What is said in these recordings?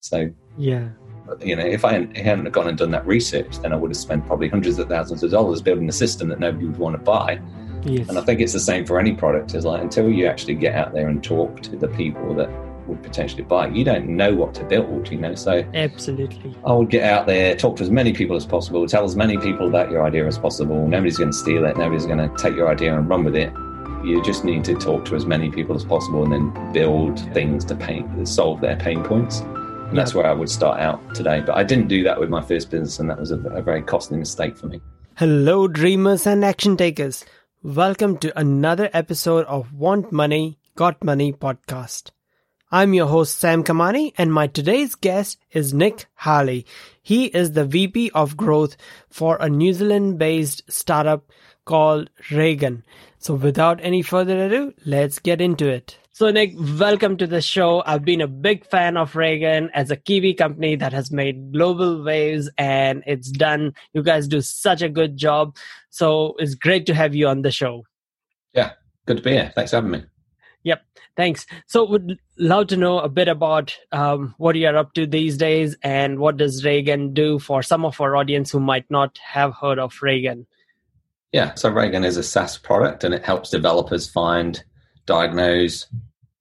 So yeah, you know, if I hadn't, gone and done that research, then I would have spent probably hundreds of thousands of dollars building a system that nobody would want to buy. Yes. And I think it's the same for any product. Is like until you actually get out there and talk to the people that would potentially buy, you don't know what to build. You know, so absolutely, I would get out there, talk to as many people as possible, tell as many people about your idea as possible. Nobody's going to steal it. Nobody's going to take your idea and run with it. You just need to talk to as many people as possible and then build things to pain, solve their pain points. And that's where I would start out today. But I didn't do that with my first business, and that was a, a very costly mistake for me. Hello, dreamers and action takers. Welcome to another episode of Want Money, Got Money podcast. I'm your host, Sam Kamani, and my today's guest is Nick Harley. He is the VP of Growth for a New Zealand based startup called Raygun. So, without any further ado, let's get into it. So, Nick, welcome to the show. I've been a big fan of Raygun as a Kiwi company that has made global waves and it's done. You guys do such a good job. So, it's great to have you on the show. Yeah, good to be here. Thanks for having me. Yep, thanks. So, would love to know a bit about um, what you're up to these days and what does Raygun do for some of our audience who might not have heard of Raygun. Yeah, so Raygun is a SaaS product and it helps developers find, diagnose,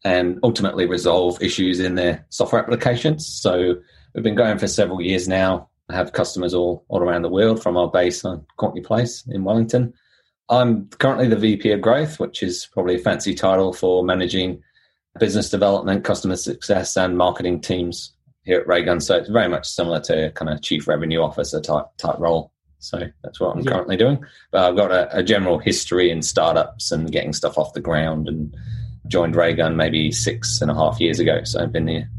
and ultimately resolve issues in their software applications. So we've been going for several years now. I have customers all, all around the world from our base on Courtenay Place in Wellington. I'm currently the VP of Growth, which is probably a fancy title for managing business development, customer success, and marketing teams here at Raygun. So it's very much similar to kind of chief revenue officer type type role. So that's what I'm yeah. currently doing. But I've got a, a, general history in startups and getting stuff off the ground and joined Raygun maybe six and a half years ago. So I've been here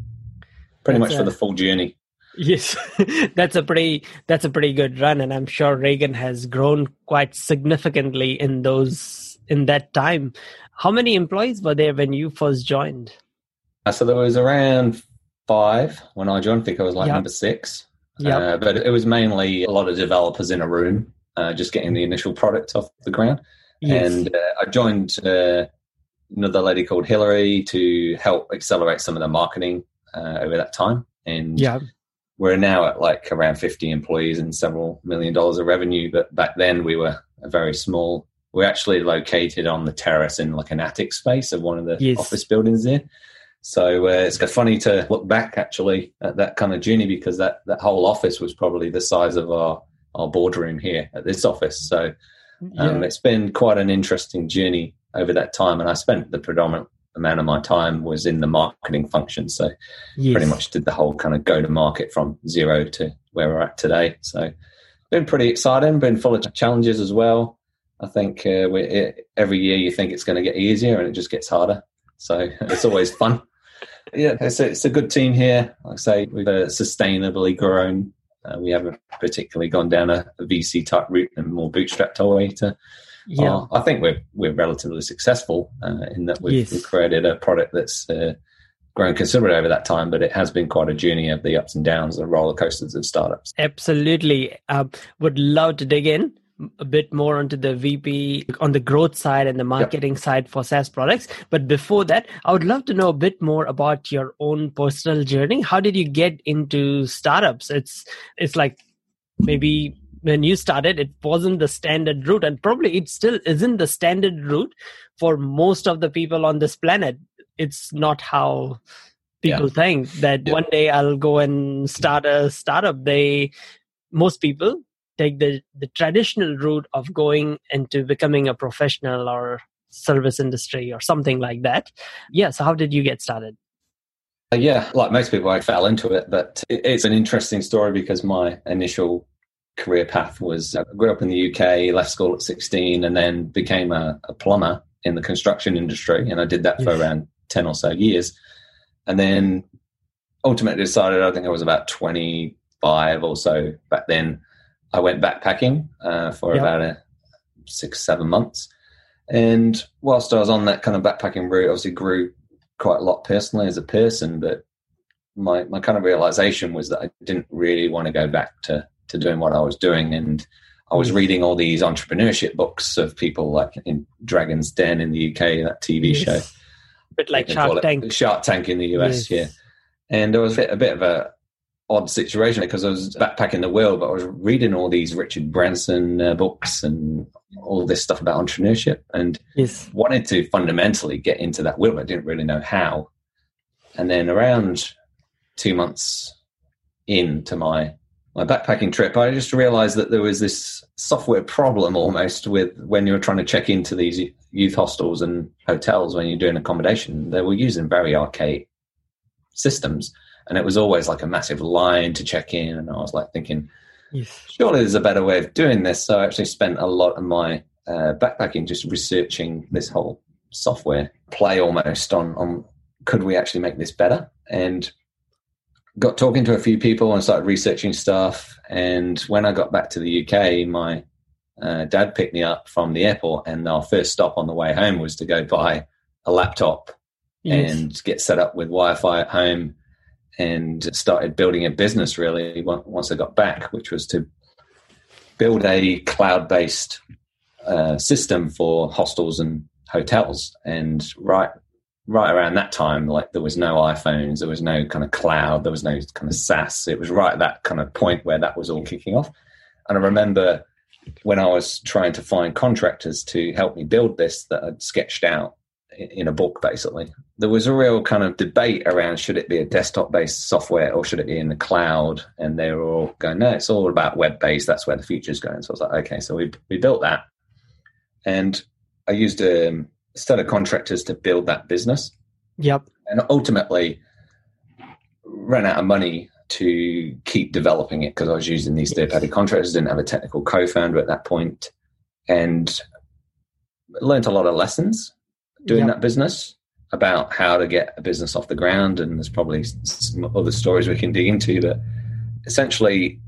pretty that's much a, for the full journey. Yes, that's a pretty that's a pretty good run, and I'm sure Raygun has grown quite significantly in those in that time. How many employees were there when you first joined? Uh, so there was around five when I joined. I think I was like yep. number six. Yeah, uh, but it was mainly a lot of developers in a room, uh, just getting the initial product off the ground. Yes. And uh, I joined uh, another lady called Hillary to help accelerate some of the marketing uh, over that time. And yeah. we're now at like around 50 employees and several million dollars of revenue. But back then we were a very small. We're actually located on the terrace in like an attic space of one of the yes. office buildings there. So uh, it's funny to look back actually at that kind of journey because that, that whole office was probably the size of our, our boardroom here at this office. So um, yeah. it's been quite an interesting journey over that time. And I spent the predominant amount of my time was in the marketing function. So yes. pretty much did the whole kind of go to market from zero to where we're at today. So been pretty exciting, been full of challenges as well. I think uh, it, every year you think it's going to get easier and it just gets harder. So it's always fun yeah, it's a, it's a good team here. Like I say, we've uh, sustainably grown. Uh, we haven't particularly gone down a, a, VC type route and more bootstrapped our way to. Yeah, uh, I think we're we're relatively successful uh, in that we've, yes. we've, created a product that's uh, grown considerably over that time, but it has been quite a journey of the ups and downs, the roller coasters of startups. Absolutely, uh, would love to dig in a bit more onto the VP on the growth side and the marketing yep. side for SaaS products. But before that, I would love to know a bit more about your own personal journey. How did you get into startups? It's it's like maybe when you started, it wasn't the standard route, and probably it still isn't the standard route for most of the people on this planet. It's not how people yeah. think that yeah. one day I'll go and start a startup. They most people take the, the traditional route of going into becoming a professional or service industry or something like that. Yeah, so how did you get started? Uh, yeah, like most people, I fell into it, but it's an interesting story because my initial career path was I grew up in the UK, left school at 16, and then became a, a plumber in the construction industry. And I did that yes. for around 10 or so years. And then ultimately decided, I think I was about 25 or so back then, I went backpacking uh, for yep. about a six, seven months. And whilst I was on that kind of backpacking route, obviously grew quite a lot personally as a person. But my, my kind of realization was that I didn't really want to go back to, to doing what I was doing. And I was mm. reading all these entrepreneurship books of people like in Dragon's Den in the UK, that TV yes. show. But like Shark Tank. Shark Tank in the US, yes. yeah. And there was a bit of a odd situation because I was backpacking the world, but I was reading all these Richard Branson uh, books and all this stuff about entrepreneurship and yes. wanted to fundamentally get into that world. I didn't really know how. And then around two months into my my backpacking trip, I just realized that there was this software problem almost with when you were trying to check into these youth hostels and hotels when you're doing accommodation. They were using very archaic systems, and it was always like a massive line to check in. And I was like thinking, yes. surely there's a better way of doing this. So I actually spent a lot of my uh, backpacking just researching this whole software play almost on on could we actually make this better and got talking to a few people and started researching stuff. And when I got back to the UK, my uh, dad picked me up from the airport, and our first stop on the way home was to go buy a laptop yes. and get set up with Wi-Fi at home, and started building a business. Really, once I got back, which was to build a cloud-based uh, system for hostels and hotels. And right right around that time, like there was no iPhones, there was no kind of cloud, there was no kind of SaaS. It was right at that kind of point where that was all kicking off. And I remember when I was trying to find contractors to help me build this that I'd sketched out in a book basically. There was a real kind of debate around should it be a desktop based software or should it be in the cloud? And they were all going no it's all about web based that's where the future is going. So i was like okay so we, we built that. And i used a set of contractors to build that business. Yep. And ultimately ran out of money to keep developing it because I was using these third party contractors, didn't have a technical co founder at that point, and learned a lot of lessons doing yep. that business about how to get a business off the ground. And there's probably some other stories we can dig into. But essentially,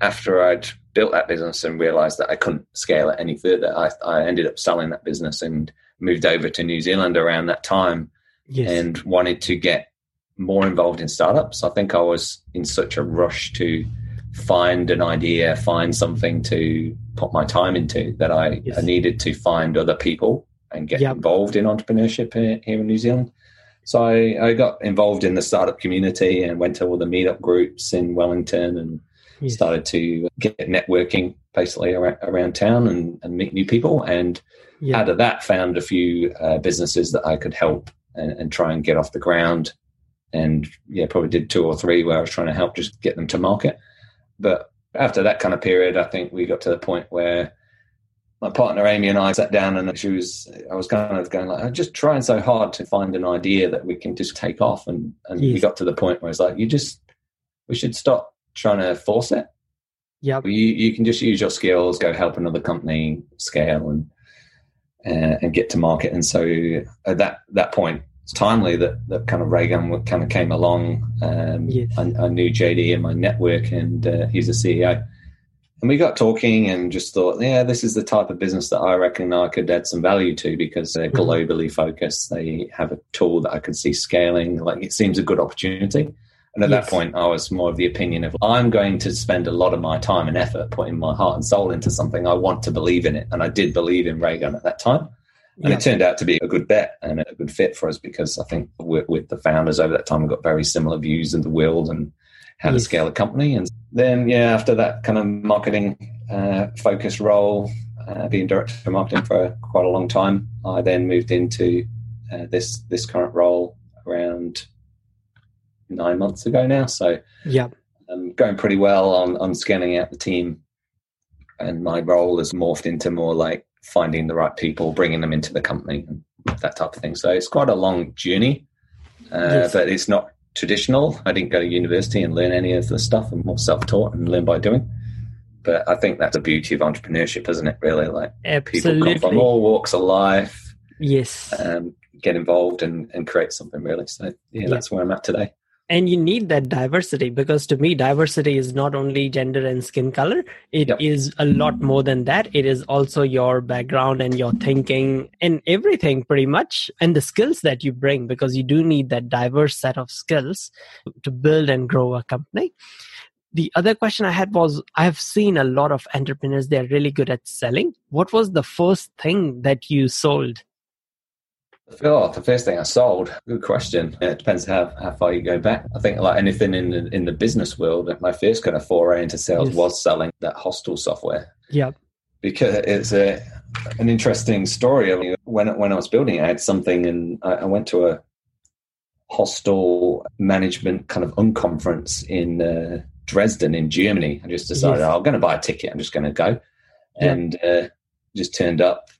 after I'd built that business and realized that I couldn't scale it any further, I, I ended up selling that business and moved over to New Zealand around that time yes. and wanted to get more involved in startups. I think I was in such a rush to find an idea, find something to put my time into that I, yes. I needed to find other people and get yep. involved in entrepreneurship here, here, in New Zealand. So I, I, got involved in the startup community and went to all the meetup groups in Wellington and yes. started to get networking basically around, around town and, and, meet new people. And yeah. out of that found a few uh, businesses that I could help and, and, try and get off the ground. And yeah, probably did two or three where I was trying to help just get them to market. But after that kind of period, I think we got to the point where my partner Amy and I sat down and she was, I was kind of going like, I'm just trying so hard to find an idea that we can just take off. And, and we got to the point where it's like, you just, we should stop trying to force it. Yeah. You, you can just use your skills, go help another company scale and, uh, and get to market. And so at that that point, it's timely that that kind of Raygun kind of came along. Um, yes. I, I, knew JD in my network, and uh, he's a CEO. And we got talking and just thought, yeah, this is the type of business that I reckon I could add some value to because they're mm-hmm. globally focused. They have a tool that I could see scaling. Like it seems a good opportunity. And at yes. that point, I was more of the opinion of I'm going to spend a lot of my time and effort putting my heart and soul into something. I want to believe in it. And I did believe in Raygun at that time. And yeah. it turned out to be a good bet and a good fit for us because I think with, with the founders over that time, we got very similar views in the world and how yes. to scale a company. And then, yeah, after that kind of marketing uh, focused role, uh, being director of marketing for quite a long time, I then moved into uh, this this current role around nine months ago now. So yeah, I'm going pretty well on on scanning out the team, and my role has morphed into more like finding the right people, bringing them into the company, and that type of thing. So it's quite a long journey, uh, yes. but it's not traditional. I didn't go to university and learn any of the stuff. I'm more self taught and learn by doing. But I think that's the beauty of entrepreneurship, isn't it? Really, like Absolutely. people come from all walks of life. Yes. Um, get involved and, and create something really. So yeah, that's where I'm at today and you need that diversity because to me diversity is not only gender and skin color. It yep. is a lot more than that. It is also your background and your thinking and everything pretty much and the skills that you bring because you do need that diverse set of skills to build and grow a company. The other question i had was i have seen a lot of entrepreneurs they're really good at selling. What was the first thing that you sold Oh, the first thing I sold. Good question. It depends how, how far you go back. I think like anything in the, in the business world, my first kind of foray into sales yes. was selling that hostel software. Yeah. Because it's a an interesting story. I mean, when when I was building, I had something, and I, I went to a hostel management kind of unconference in uh, Dresden in Germany. I just decided yes. oh, I'm going to buy a ticket. I'm just going to go, yeah. and uh, just turned up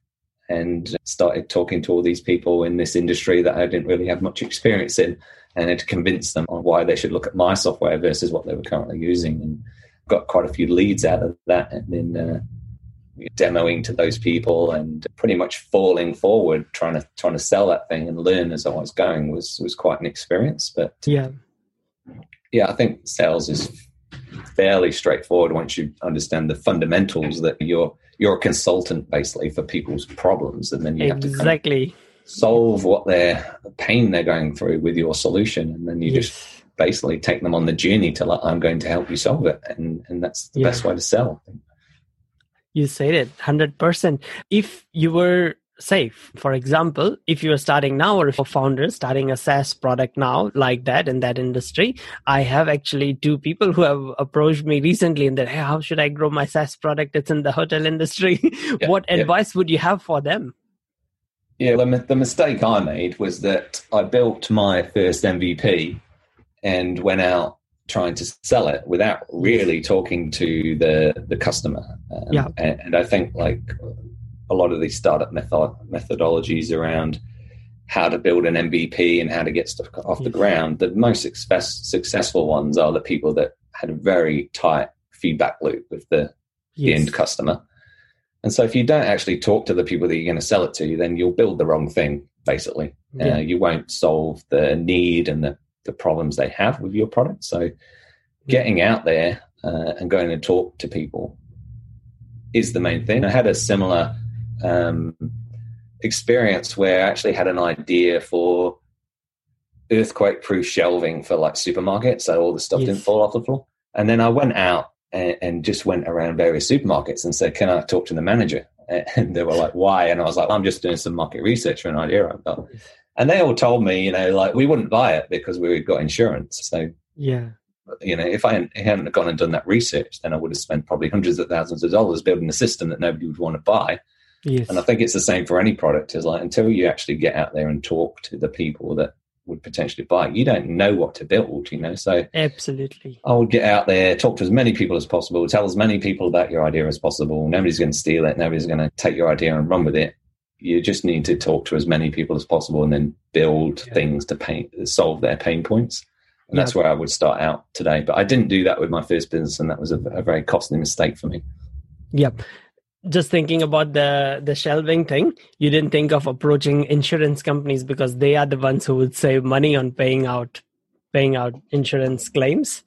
and started talking to all these people in this industry that I didn't really have much experience in, and had convinced them on why they should look at my software versus what they were currently using, and got quite a few leads out of that, and then. Uh, demoing to those people and pretty much falling forward trying to trying to sell that thing and learn as I was going was was quite an experience but yeah yeah I think sales is fairly straightforward once you understand the fundamentals that you're you're a consultant basically for people's problems, and then you exactly. have to exactly solve what their pain they're going through with your solution, and then you yes. just basically take them on the journey to like, I'm going to help you solve it, and and that's the yeah. best way to sell. You said it, hundred percent. If you were safe. For example, if you're starting now or if you're a founder starting a SaaS product now like that in that industry, I have actually two people who have approached me recently and that, hey, how should I grow my SaaS product? It's in the hotel industry. Yeah, what yeah. advice would you have for them? Yeah, the, the mistake I made was that I built my first MVP and went out trying to sell it without really talking to the the customer. Um, yeah. And, and, I think like a lot of these startup method methodologies around how to build an MVP and how to get stuff off the ground. The most success, successful ones are the people that had a very tight feedback loop with the, yes. the end customer. And so if you don't actually talk to the people that you're going to sell it to, then you'll build the wrong thing, basically. Yeah. Uh, you won't solve the need and the, the problems they have with your product. So getting out there uh, and going to talk to people is the main thing. I had a similar um, experience where I actually had an idea for earthquake proof shelving for like supermarkets, so all the stuff yes. didn't fall off the floor. And then I went out and, and, just went around various supermarkets and said, "Can I talk to the manager?" And they were like, "Why?" And I was like, "I'm just doing some market research for an idea I've got." And they all told me, you know, like we wouldn't buy it because we got insurance. So yeah, you know, if I hadn't gone and done that research, then I would have spent probably hundreds of thousands of dollars building a system that nobody would want to buy. Yes. And I think it's the same for any product. Is like until you actually get out there and talk to the people that would potentially buy, you don't know what to build. You know, so absolutely, I would get out there, talk to as many people as possible, tell as many people about your idea as possible. Nobody's going to steal it. Nobody's going to take your idea and run with it. You just need to talk to as many people as possible and then build yeah. things to pain, solve their pain points. And yeah. that's where I would start out today. But I didn't do that with my first business, and that was a, a very costly mistake for me. Yep just thinking about the the shelving thing you didn't think of approaching insurance companies because they are the ones who would save money on paying out paying out insurance claims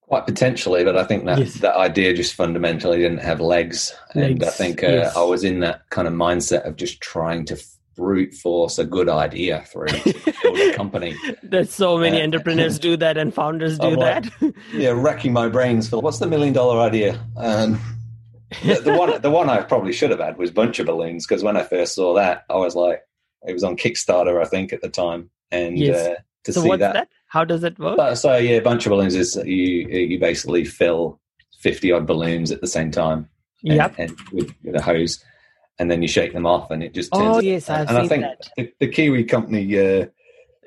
quite potentially but i think that yes. that idea just fundamentally didn't have legs, legs. and i think uh, yes. i was in that kind of mindset of just trying to brute force a good idea through a company. There's so many uh, entrepreneurs do that and founders do like, that. yeah, wrecking my brains for what's the million dollar idea? Um, the, the, one the one I probably should have had was Bunch of Balloons because when I first saw that, I was like, it was on Kickstarter, I think, at the time, and yes. uh, to so see that, that, how does it work? But, so yeah, Bunch of Balloons is you you basically fill fifty odd balloons at the same time, and, yep, and with, with a hose, and then you shake them off, and it just turns. Oh yes, I've and seen I think that. The, the Kiwi company. Uh,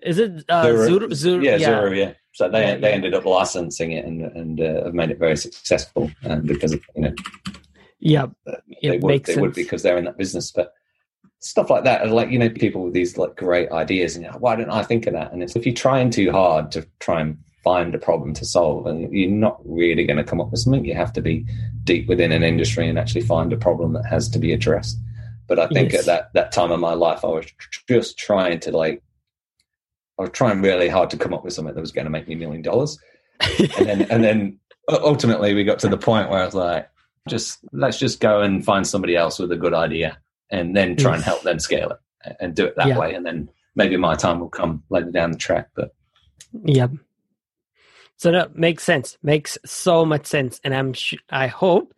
is it uh, Zuru, Zuru? Yeah, yeah, Zuru. Yeah. So they yeah, they yeah. ended up licensing it and and uh, have made it very successful, um, because of you know yeah, they would. They sense. would because they're in that business. But stuff like that, like you know, people with these like great ideas, and why don't I think of that? And it's if you're trying too hard to try and find a problem to solve, and you're not really going to come up with something. You have to be deep within an industry and actually find a problem that has to be addressed. But I think yes. at that that time of my life, I was just trying to like, I was trying really hard to come up with something that was going to make me a million dollars, and then and then ultimately we got to the point where I was like, just let's just go and find somebody else with a good idea and then try and mm. help them scale it and do it that yeah. way. And then maybe my time will come later down the track but yeah so that makes sense. Makes so much sense. And i'm sh- i hope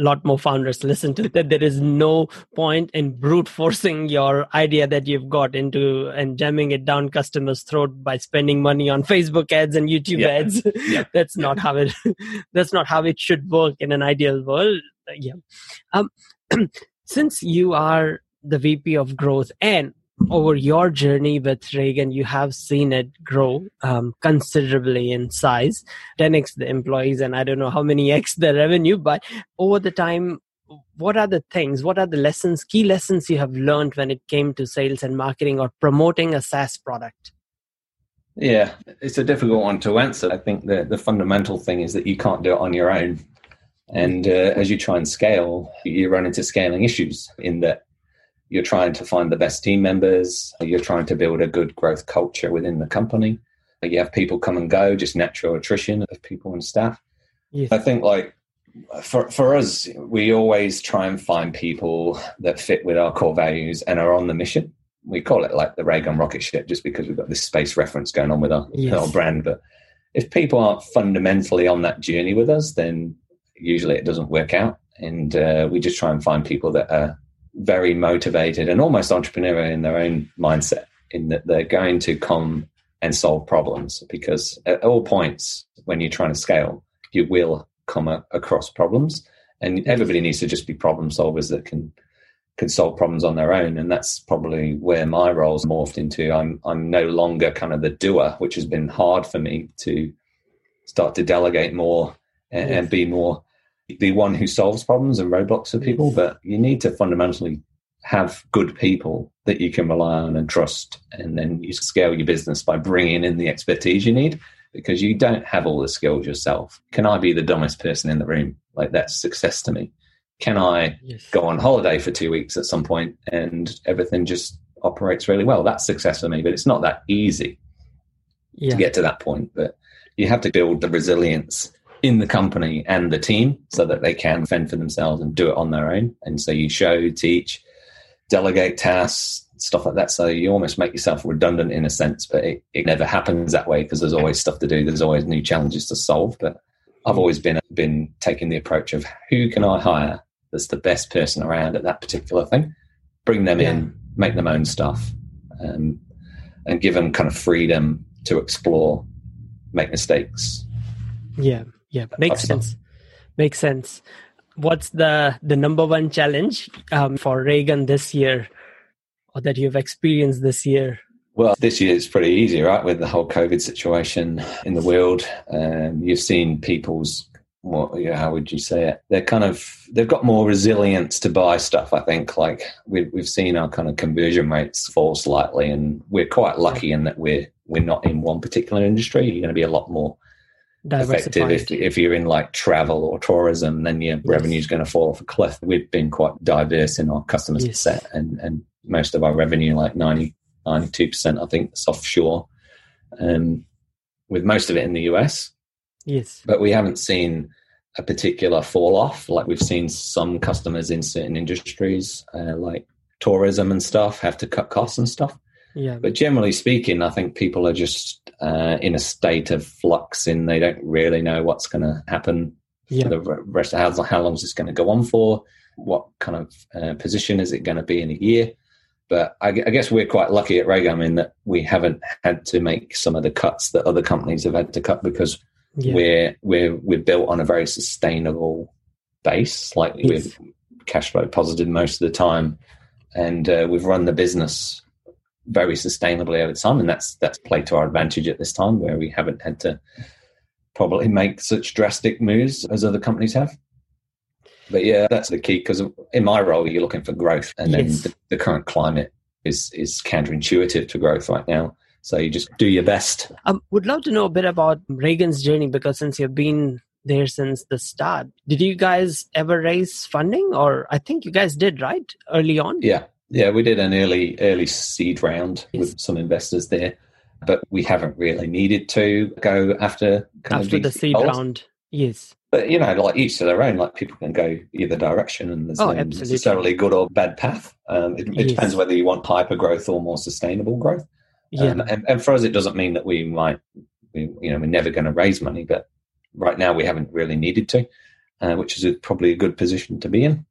lot more founders listen to that there is no point in brute forcing your idea that you've got into and jamming it down customers throat by spending money on facebook ads and youtube yeah. ads yeah. that's not how it that's not how it should work in an ideal world yeah um since you are the vp of growth and over your journey with Raygun, you have seen it grow um, considerably in size, 10x the employees, and I don't know how many x the revenue. But over the time, what are the things, what are the lessons, key lessons you have learned when it came to sales and marketing or promoting a SaaS product? Yeah, it's a difficult one to answer. I think the, the fundamental thing is that you can't do it on your own. And uh, as you try and scale, you run into scaling issues in that you're trying to find the best team members. You're trying to build a good growth culture within the company. You have people come and go, just natural attrition of people and staff. Yes. I think like for for us, we always try and find people that fit with our core values and are on the mission. We call it like the Raygun rocket ship, just because we've got this space reference going on with our, yes. our brand. But if people aren't fundamentally on that journey with us, then usually it doesn't work out. And uh, we just try and find people that are very motivated and almost entrepreneurial in their own mindset, in that they're going to come and solve problems. Because at all points, when you're trying to scale, you will come across problems, and everybody needs to just be problem solvers that can can solve problems on their own. And that's probably where my role's morphed into. I'm I'm no longer kind of the doer, which has been hard for me to start to delegate more and, yes. and be more the one who solves problems and roadblocks for people, but you need to fundamentally have good people that you can rely on and trust. And then you scale your business by bringing in the expertise you need because you don't have all the skills yourself. Can I be the dumbest person in the room? Like that's success to me. Can I yes. go on holiday for two weeks at some point and everything just operates really well? That's success for me, but it's not that easy yeah. to get to that point. But you have to build the resilience in the company and the team so that they can fend for themselves and do it on their own. And so you show, teach, delegate tasks, stuff like that. So you almost make yourself redundant in a sense, but it, it never happens that way because there's always stuff to do. There's always new challenges to solve. But I've always been been taking the approach of who can I hire that's the best person around at that particular thing, bring them yeah. in, make them own stuff, um, and give them kind of freedom to explore, make mistakes. Yeah yeah makes sense. Makes sense. What's the the number one challenge um, for Raygun this year or that you've experienced this year? Well this year is pretty easy right? With the whole covid situation in the world um, you've seen people's what yeah, how would you say it? They're kind of they've got more resilience to buy stuff i think. Like we've, we've seen our kind of conversion rates fall slightly and we're quite lucky in that we're we're not in one particular industry. You're going to be a lot more effective if, if you're in like travel or tourism then your yes. revenue is going to fall off a cliff we've been quite diverse in our customer yes. set and and most of our revenue like 90 92% i think is offshore um, with most of it in the us yes but we haven't seen a particular fall off like we've seen some customers in certain industries uh, like tourism and stuff have to cut costs and stuff yeah. But generally speaking, I think people are just uh, in a state of flux and they don't really know what's going to happen yeah. for the rest of how, how long is this going to go on for? What kind of uh, position is it going to be in a year? But I, I, guess we're quite lucky at Raygun in that we haven't had to make some of the cuts that other companies have had to cut because yeah. we're we're we're built on a very sustainable base. Like yes. we're cash flow positive most of the time, and uh, we've run the business very sustainably over time, and that's that's played to our advantage at this time, where we haven't had to probably make such drastic moves as other companies have. But yeah, that's the key because in my role, you're looking for growth, and then yes. the, the, current climate is is counterintuitive to growth right now. So you just do your best. I would love to know a bit about Raygun's journey because since you've been there since the start, did you guys ever raise funding? Or I think you guys did, right? Early on? Yeah, yeah, we did an early early seed round yes. with some investors there, but we haven't really needed to go after after the seed round. Yes, but you know, like each to their own. Like people can go either direction, and there's oh, no necessarily good or bad path. Um, it, it yes. depends whether you want hyper growth or more sustainable growth. Yeah, um, and, and for us, it doesn't mean that we might, we, you know, we're never going to raise money, but right now we haven't really needed to. uh, which is a, probably a good position to be in.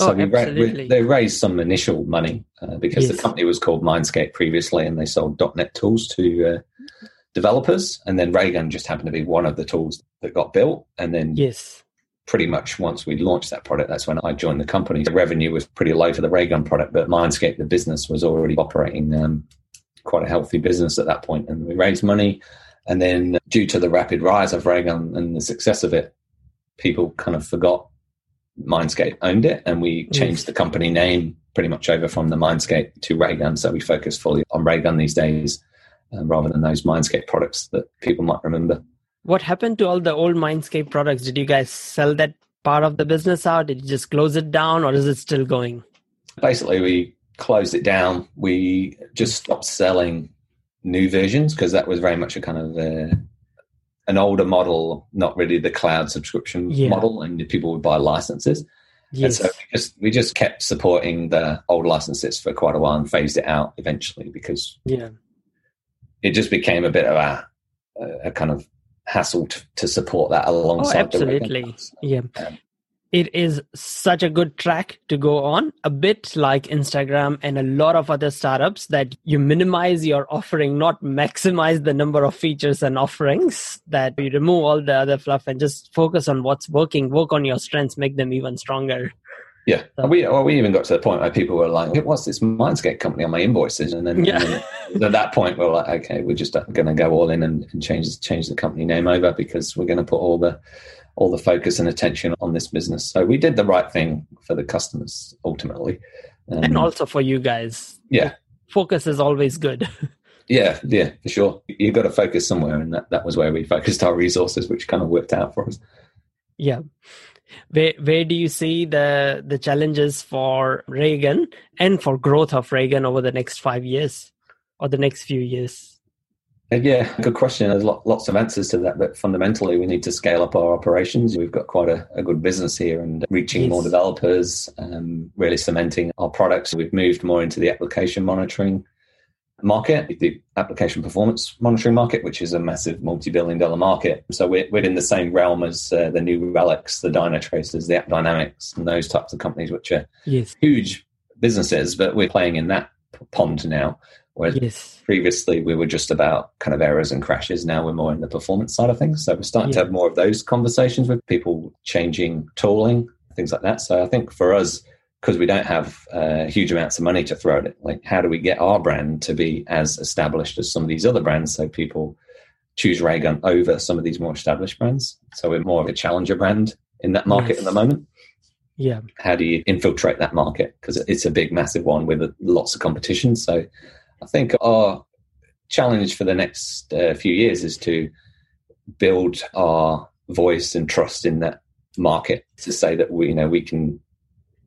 So oh, we, they raised some initial money uh, because yes. the company was called Mindscape previously, and they sold .NET tools to uh, developers, and then Raygun just happened to be one of the tools that got built, and then yes, pretty much once we launched that product, that's when I joined the company. The revenue was pretty low for the Raygun product, but Mindscape, the business, was already operating um, quite a healthy business at that point. point, and we raised money. And then, due to the rapid rise of Raygun and the success of it, people kind of forgot Mindscape owned it, and we changed the company name pretty much over from the Mindscape to Raygun. So we focus fully on Raygun these days, um, rather than those Mindscape products that people might remember. What happened to all the old Mindscape products? Did you guys sell that part of the business out? Did you just close it down, or is it still going? Basically, we closed it down. We just stopped selling new versions because that was very much a kind of uh, an older model, not really the cloud subscription yeah. model, and people would buy licenses. Yes. And so we just we just kept supporting the old licenses for quite a while and phased it out eventually because yeah, it just became a bit of a a, kind of hassle to, to support that alongside. Oh, absolutely, yeah. Um, it is such a good track to go on a bit like instagram and a lot of other startups that you minimize your offering not maximize the number of features and offerings that you remove all the other fluff and just focus on what's working work on your strengths make them even stronger yeah, so, we well, we even got to the point where people were like, "What's this Mindscape company on my invoices?" And then, yeah. and at that point, we are like, "Okay, we're just going to go all in and, and change change the company name over because we're going to put all the all the focus and attention on this business. So we did the right thing for the customers ultimately. Um, and also for you guys. Yeah. Focus is always good. yeah, yeah, for sure. You've got to focus somewhere. And that, that was where we focused our resources, which kind of worked out for us. Yeah. Where where do you see the the challenges for Raygun and for growth of Raygun over the next five years or the next few years? Uh, yeah, good question. There's lots of answers to that, but fundamentally, we need to scale up our operations. We've got quite a, a good business here and reaching yes. more developers, um, really cementing our products. We've moved more into the application monitoring market, the application performance monitoring market, which is a massive multi billion dollar market. So we're, we're in the same realm as uh, the New Relics, the Dynatraces, the AppDynamics, and those types of companies, which are yes. huge businesses, but we're playing in that pond now. Whereas yes. previously we were just about kind of errors and crashes. Now we're more in the performance side of things. So we're starting yeah. to have more of those conversations with people changing tooling, things like that. So I think for us, because we don't have uh, huge amounts of money to throw at it, like how do we get our brand to be as established as some of these other brands so people choose Raygun over some of these more established brands? So we're more of a challenger brand in that market yes. at the moment. Yeah. How do you infiltrate that market? Because it's a big, massive one with lots of competition. So I think our challenge for the next uh, few years is to build our voice and trust in that market to say that we you know we can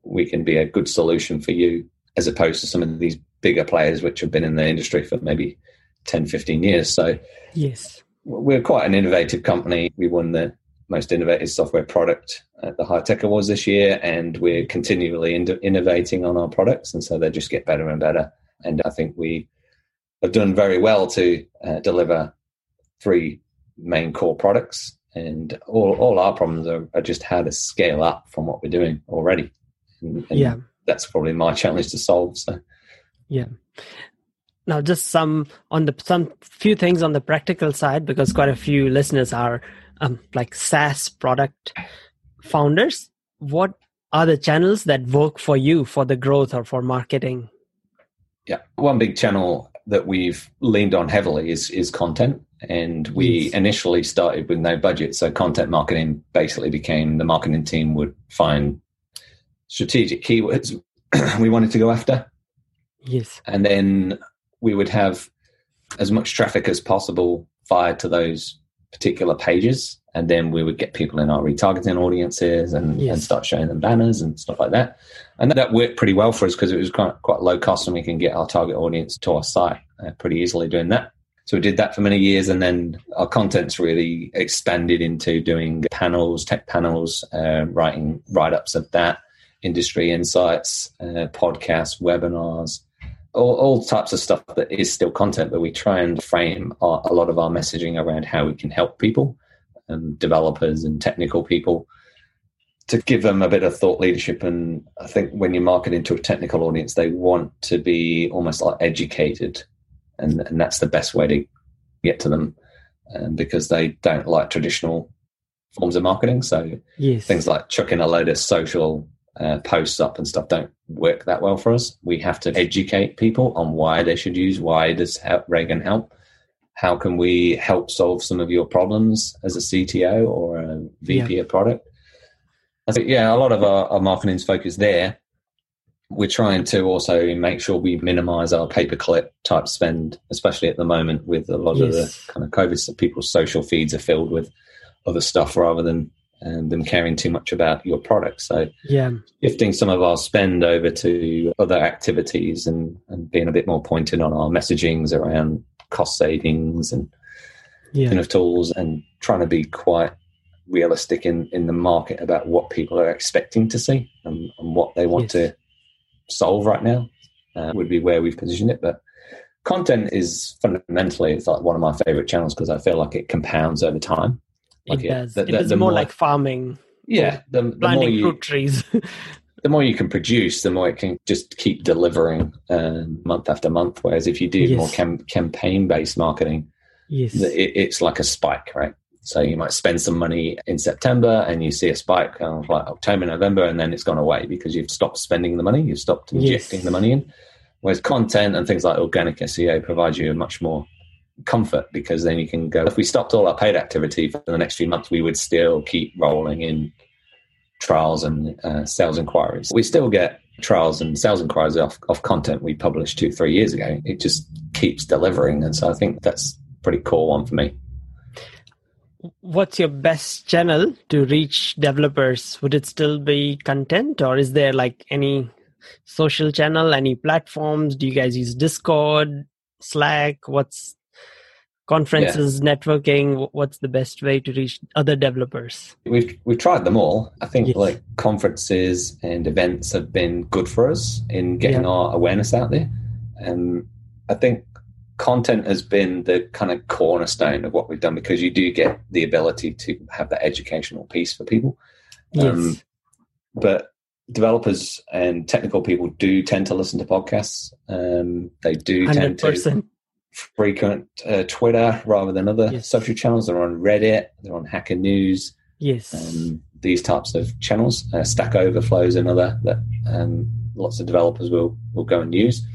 we can be a good solution for you as opposed to some of these bigger players which have been in the industry for maybe 10 15 years. So yes. we're quite an innovative company. We won the most innovative software product at the high HiTech Awards this year and we're continually in- innovating on our products and so they just get better and better and I think we have done very well to uh, deliver three main core products. And all, all our problems are, are, just how to scale up from what we're doing already. And, and yeah. That's probably my challenge to solve. So, yeah. Now, just some on the some few things on the practical side, because quite a few listeners are um, like SaaS product founders. What are the channels that work for you for the growth or for marketing? Yeah, one big channel that we've leaned on heavily is is content, and we yes. initially started with no budget, so content marketing basically became the marketing team would find strategic keywords we wanted to go after. Yes, and then we would have as much traffic as possible fired to those particular pages and then we would get people in our retargeting audiences and, yes. and start showing them banners and stuff like that. And that worked pretty well for us because it was quite, quite low cost and we can get our target audience to our site uh, pretty easily doing that. So we did that for many years, and then our content's really expanded into doing panels, tech panels, uh, writing write ups of that, industry insights, uh, podcasts, webinars, all, all, types of stuff that is still content, but we try and frame our, a lot of our messaging around how we can help people and developers and technical people to give them a bit of thought leadership. And I think when you're marketing to a technical audience, they want to be almost like educated, and, and that's the best way to get to them um, because they don't like traditional forms of marketing. So yes. things like chucking a load of social uh, posts up and stuff don't work that well for us. We have to educate people on why they should use, why does Raygun help, how can we help solve some of your problems as a CTO or a VP yeah. of product. Think, yeah, a lot of our, our marketing is focused there. We're trying to also make sure we minimize our pay-per-click type spend, especially at the moment with a lot yes. of the kind of COVID. So people's social feeds are filled with other stuff rather than um, them caring too much about your product. So yeah, shifting some of our spend over to other activities and, and being a bit more pointed on our messagings around cost savings and yeah. kind of tools and trying to be quite realistic in, in the market about what people are expecting to see and, and what they want yes. to solve right now uh, would be where we've positioned it. But content is fundamentally it's like one of my favorite channels because I feel like it compounds over time. Like it does. The, the, it is more, more, like farming. Yeah, the, the planting more you, fruit trees. the more you can produce, the more it can just keep delivering uh, month after month. Whereas if you do yes. more cam- campaign based marketing, yes, it, it's like a spike, right? So you might spend some money in September and you see a spike of like October, November, and then it's gone away because you've stopped spending the money, you've stopped injecting yes. the money in. Whereas content and things like organic SEO provide you a much more comfort because then you can go if we stopped all our paid activity for the next few months we would still keep rolling in trials and uh, sales inquiries. We still get trials and sales inquiries off, off content we published two three years ago. It just keeps delivering and so i think that's pretty cool one for me. What's your best channel to reach developers? Would it still be content or is there like any social channel any platforms? Do you guys use discord slack? What's conferences yeah. networking what's the best way to reach other developers we've we've tried them all i think yes. like conferences and events have been good for us in getting yeah. our awareness out there and i think content has been the kind of cornerstone of what we've done because you do get the ability to have that educational piece for people yes. Um, but developers and technical people do tend to listen to podcasts um, they do 100%. tend to frequent uh, Twitter rather than other yes. social channels. They're on Reddit, they're on Hacker News. Yes. Um, these types of channels. Uh, Stack Overflow is another that um, lots of developers will, will go and use.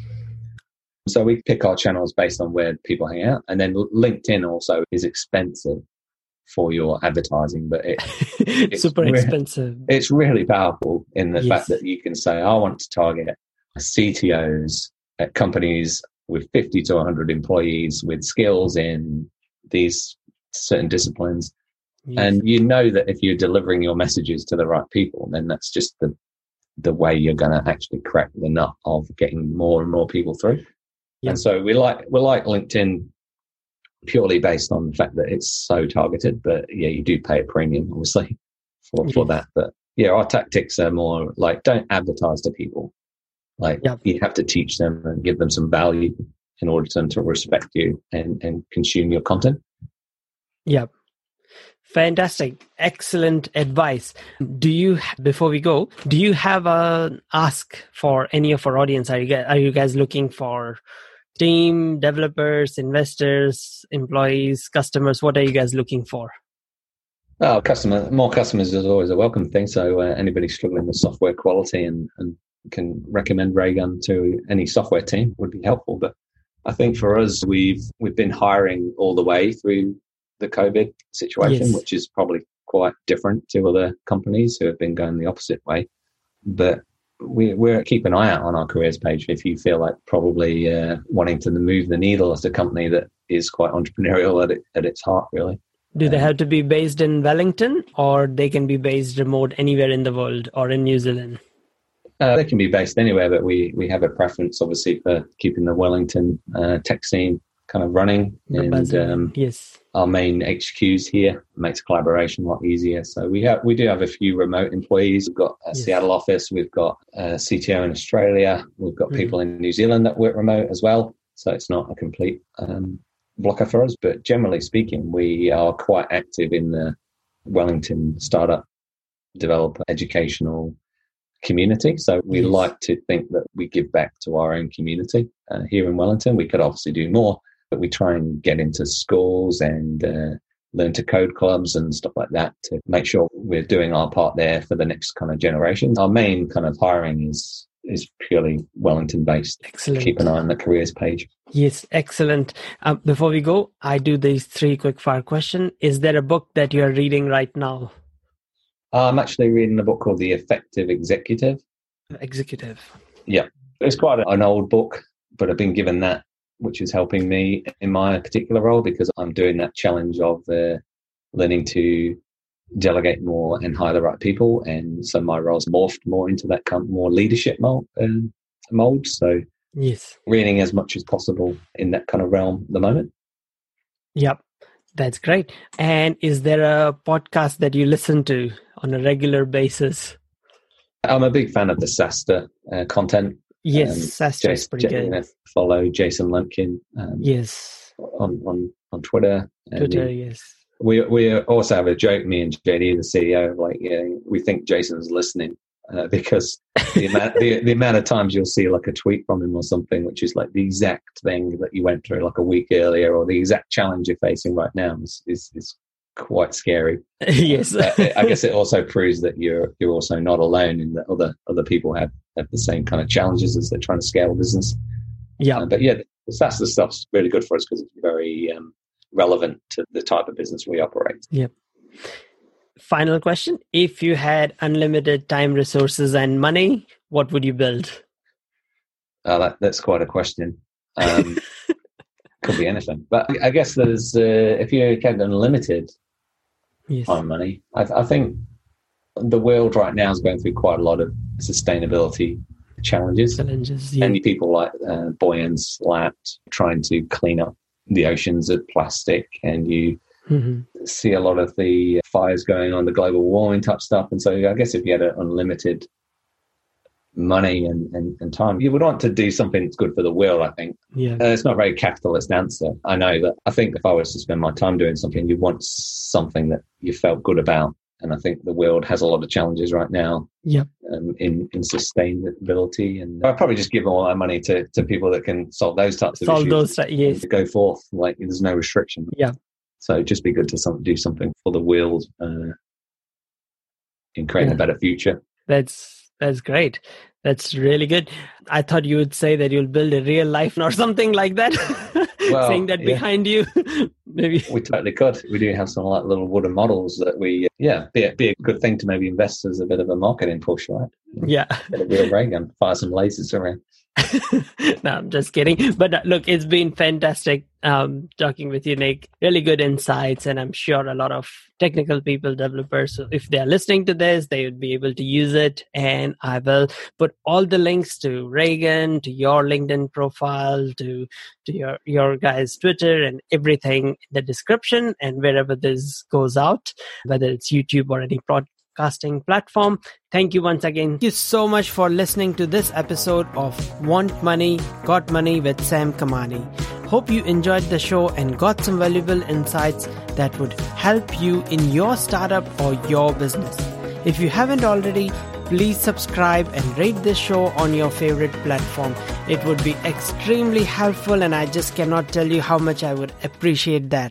So we pick our channels based on where people hang out. And then LinkedIn also is expensive for your advertising, but it, it's super re- expensive. It's really powerful in the yes. fact that you can say, I want to target CTOs at companies with 50 to 100 employees with skills in these certain disciplines. Yes. And you know that if you're delivering your messages to the right people, then that's just the the way you're going to actually crack the nut of getting more and more people through. Yeah. And so we like we like LinkedIn purely based on the fact that it's so targeted. But yeah, you do pay a premium, obviously, for, for that. But yeah, our tactics are more like don't advertise to people. Like yep. you have to teach them and give them some value in order for them to respect you and, and consume your content. Yep. Fantastic. Excellent advice. Do you, before we go, do you have a ask for any of our audience? Are you guys, are you guys looking for team, developers, investors, employees, customers? What are you guys looking for? Oh, customer, more customers is always a welcome thing. So uh, anybody struggling with software quality and, and can recommend Raygun to any software team would be helpful. But I think for us, we've we've been hiring all the way through the COVID situation, yes. which is probably quite different to other companies who have been going the opposite way. But we, we're keep an eye out on our careers page if you feel like probably uh, wanting to move the needle as a company that is quite entrepreneurial at, it, at its heart, really. Do they have to be based in Wellington or they can be based remote anywhere in the world or in New Zealand? Uh, they can be based anywhere, but we, we have a preference, obviously, for keeping the Wellington uh, tech scene kind of running. and um, yes, our main HQs here makes collaboration a lot easier. So we have we do have a few remote employees. We've got a yes. Seattle office. We've got a CTO in Australia. We've got mm-hmm. people in New Zealand that work remote as well. So it's not a complete um, blocker for us. But generally speaking, we are quite active in the Wellington startup developer, educational community. So we yes. like to think that we give back to our own community uh, here in Wellington. We could obviously do more, but we try and get into schools and uh, learn to code clubs and stuff like that to make sure we're doing our part there for the next kind of generation. Our main kind of hiring is is purely Wellington based. Excellent. Keep an eye on the careers page. Yes, excellent. Um, before we go, I do these three quick fire question. Is there a book that you are reading right now? I'm actually reading a book called The Effective Executive. Executive. Yeah, it's quite an old book, but I've been given that which is helping me in my particular role because I'm doing that challenge of uh, learning to delegate more and hire the right people. And so my role's morphed more into that kind of more leadership mold. Um, mold. So yes, reading as much as possible in that kind of realm at the moment. Yep, that's great. And is there a podcast that you listen to on a regular basis? I'm a big fan of the SaaStr uh, content. Yes, um, SaaStr is pretty J- good. Follow Jason Lemkin. Um, yes, on on on Twitter. Twitter, yes. We we also have a joke. Me and JD, the CEO, like yeah, we think Jason's listening uh, because the amount the, the amount of times you'll see like a tweet from him or something, which is like the exact thing that you went through like a week earlier, or the exact challenge you're facing right now is is, is quite scary. yes, uh, I guess it also proves that you're you're also not alone, and that other other people have have the same kind of challenges as they're trying to scale a business. Yeah, uh, but yeah, that's the stuff's really good for us because it's very um, relevant to the type of business we operate. Yep. Final question: If you had unlimited time, resources, and money, what would you build? Uh, that, that's quite a question. Um, could be anything, but I guess there's uh, if you had unlimited yes. time money, I, I think the world right now is going through quite a lot of sustainability challenges. Challenges, yeah. And people like uh, Boyan Slat trying to clean up the oceans of plastic, and you mm-hmm. see a lot of the fires going on, the global warming type stuff. And so I guess if you had unlimited money and, and, and, time, you would want to do something that's good for the world, I think. Yeah. Uh, it's not a very capitalist answer. I know that I think if I was to spend my time doing something, you'd want something that you felt good about and I think the world has a lot of challenges right now. Yep. Um, in in sustainability, and I'd probably just give all my money to, to people that can solve those types solve of issues. Solve those, yes. Go forth, like there's no restriction. Yeah. So it just be good to some, do something for the world uh, in creating yeah. a better future. That's that's great. That's really good. I thought you would say that you'll build a real life or something like that. Well, Saying that yeah. behind you, maybe we totally could. We do have some like little wooden models that we, yeah, be a, be a good thing to maybe invest as a bit of a marketing push, right? Yeah, get a real ray gun, fire some lasers around. no, I'm just kidding. But uh, look, it's been fantastic um, talking with you, Nick. Really good insights, and I'm sure a lot of technical people, developers, if they're listening to this, they would be able to use it. And I will put all the links to Raygun, to your LinkedIn profile, to to your your guys' Twitter, and everything in the description and wherever this goes out, whether it's YouTube or any prod podcasting platform. Thank you once again. Thank you so much for listening to this episode of Want Money, Got Money with Sam Kamani. Hope you enjoyed the show and got some valuable insights that would help you in your startup or your business. If you haven't already, please subscribe and rate this show on your favorite platform. It would be extremely helpful, and I just cannot tell you how much I would appreciate that.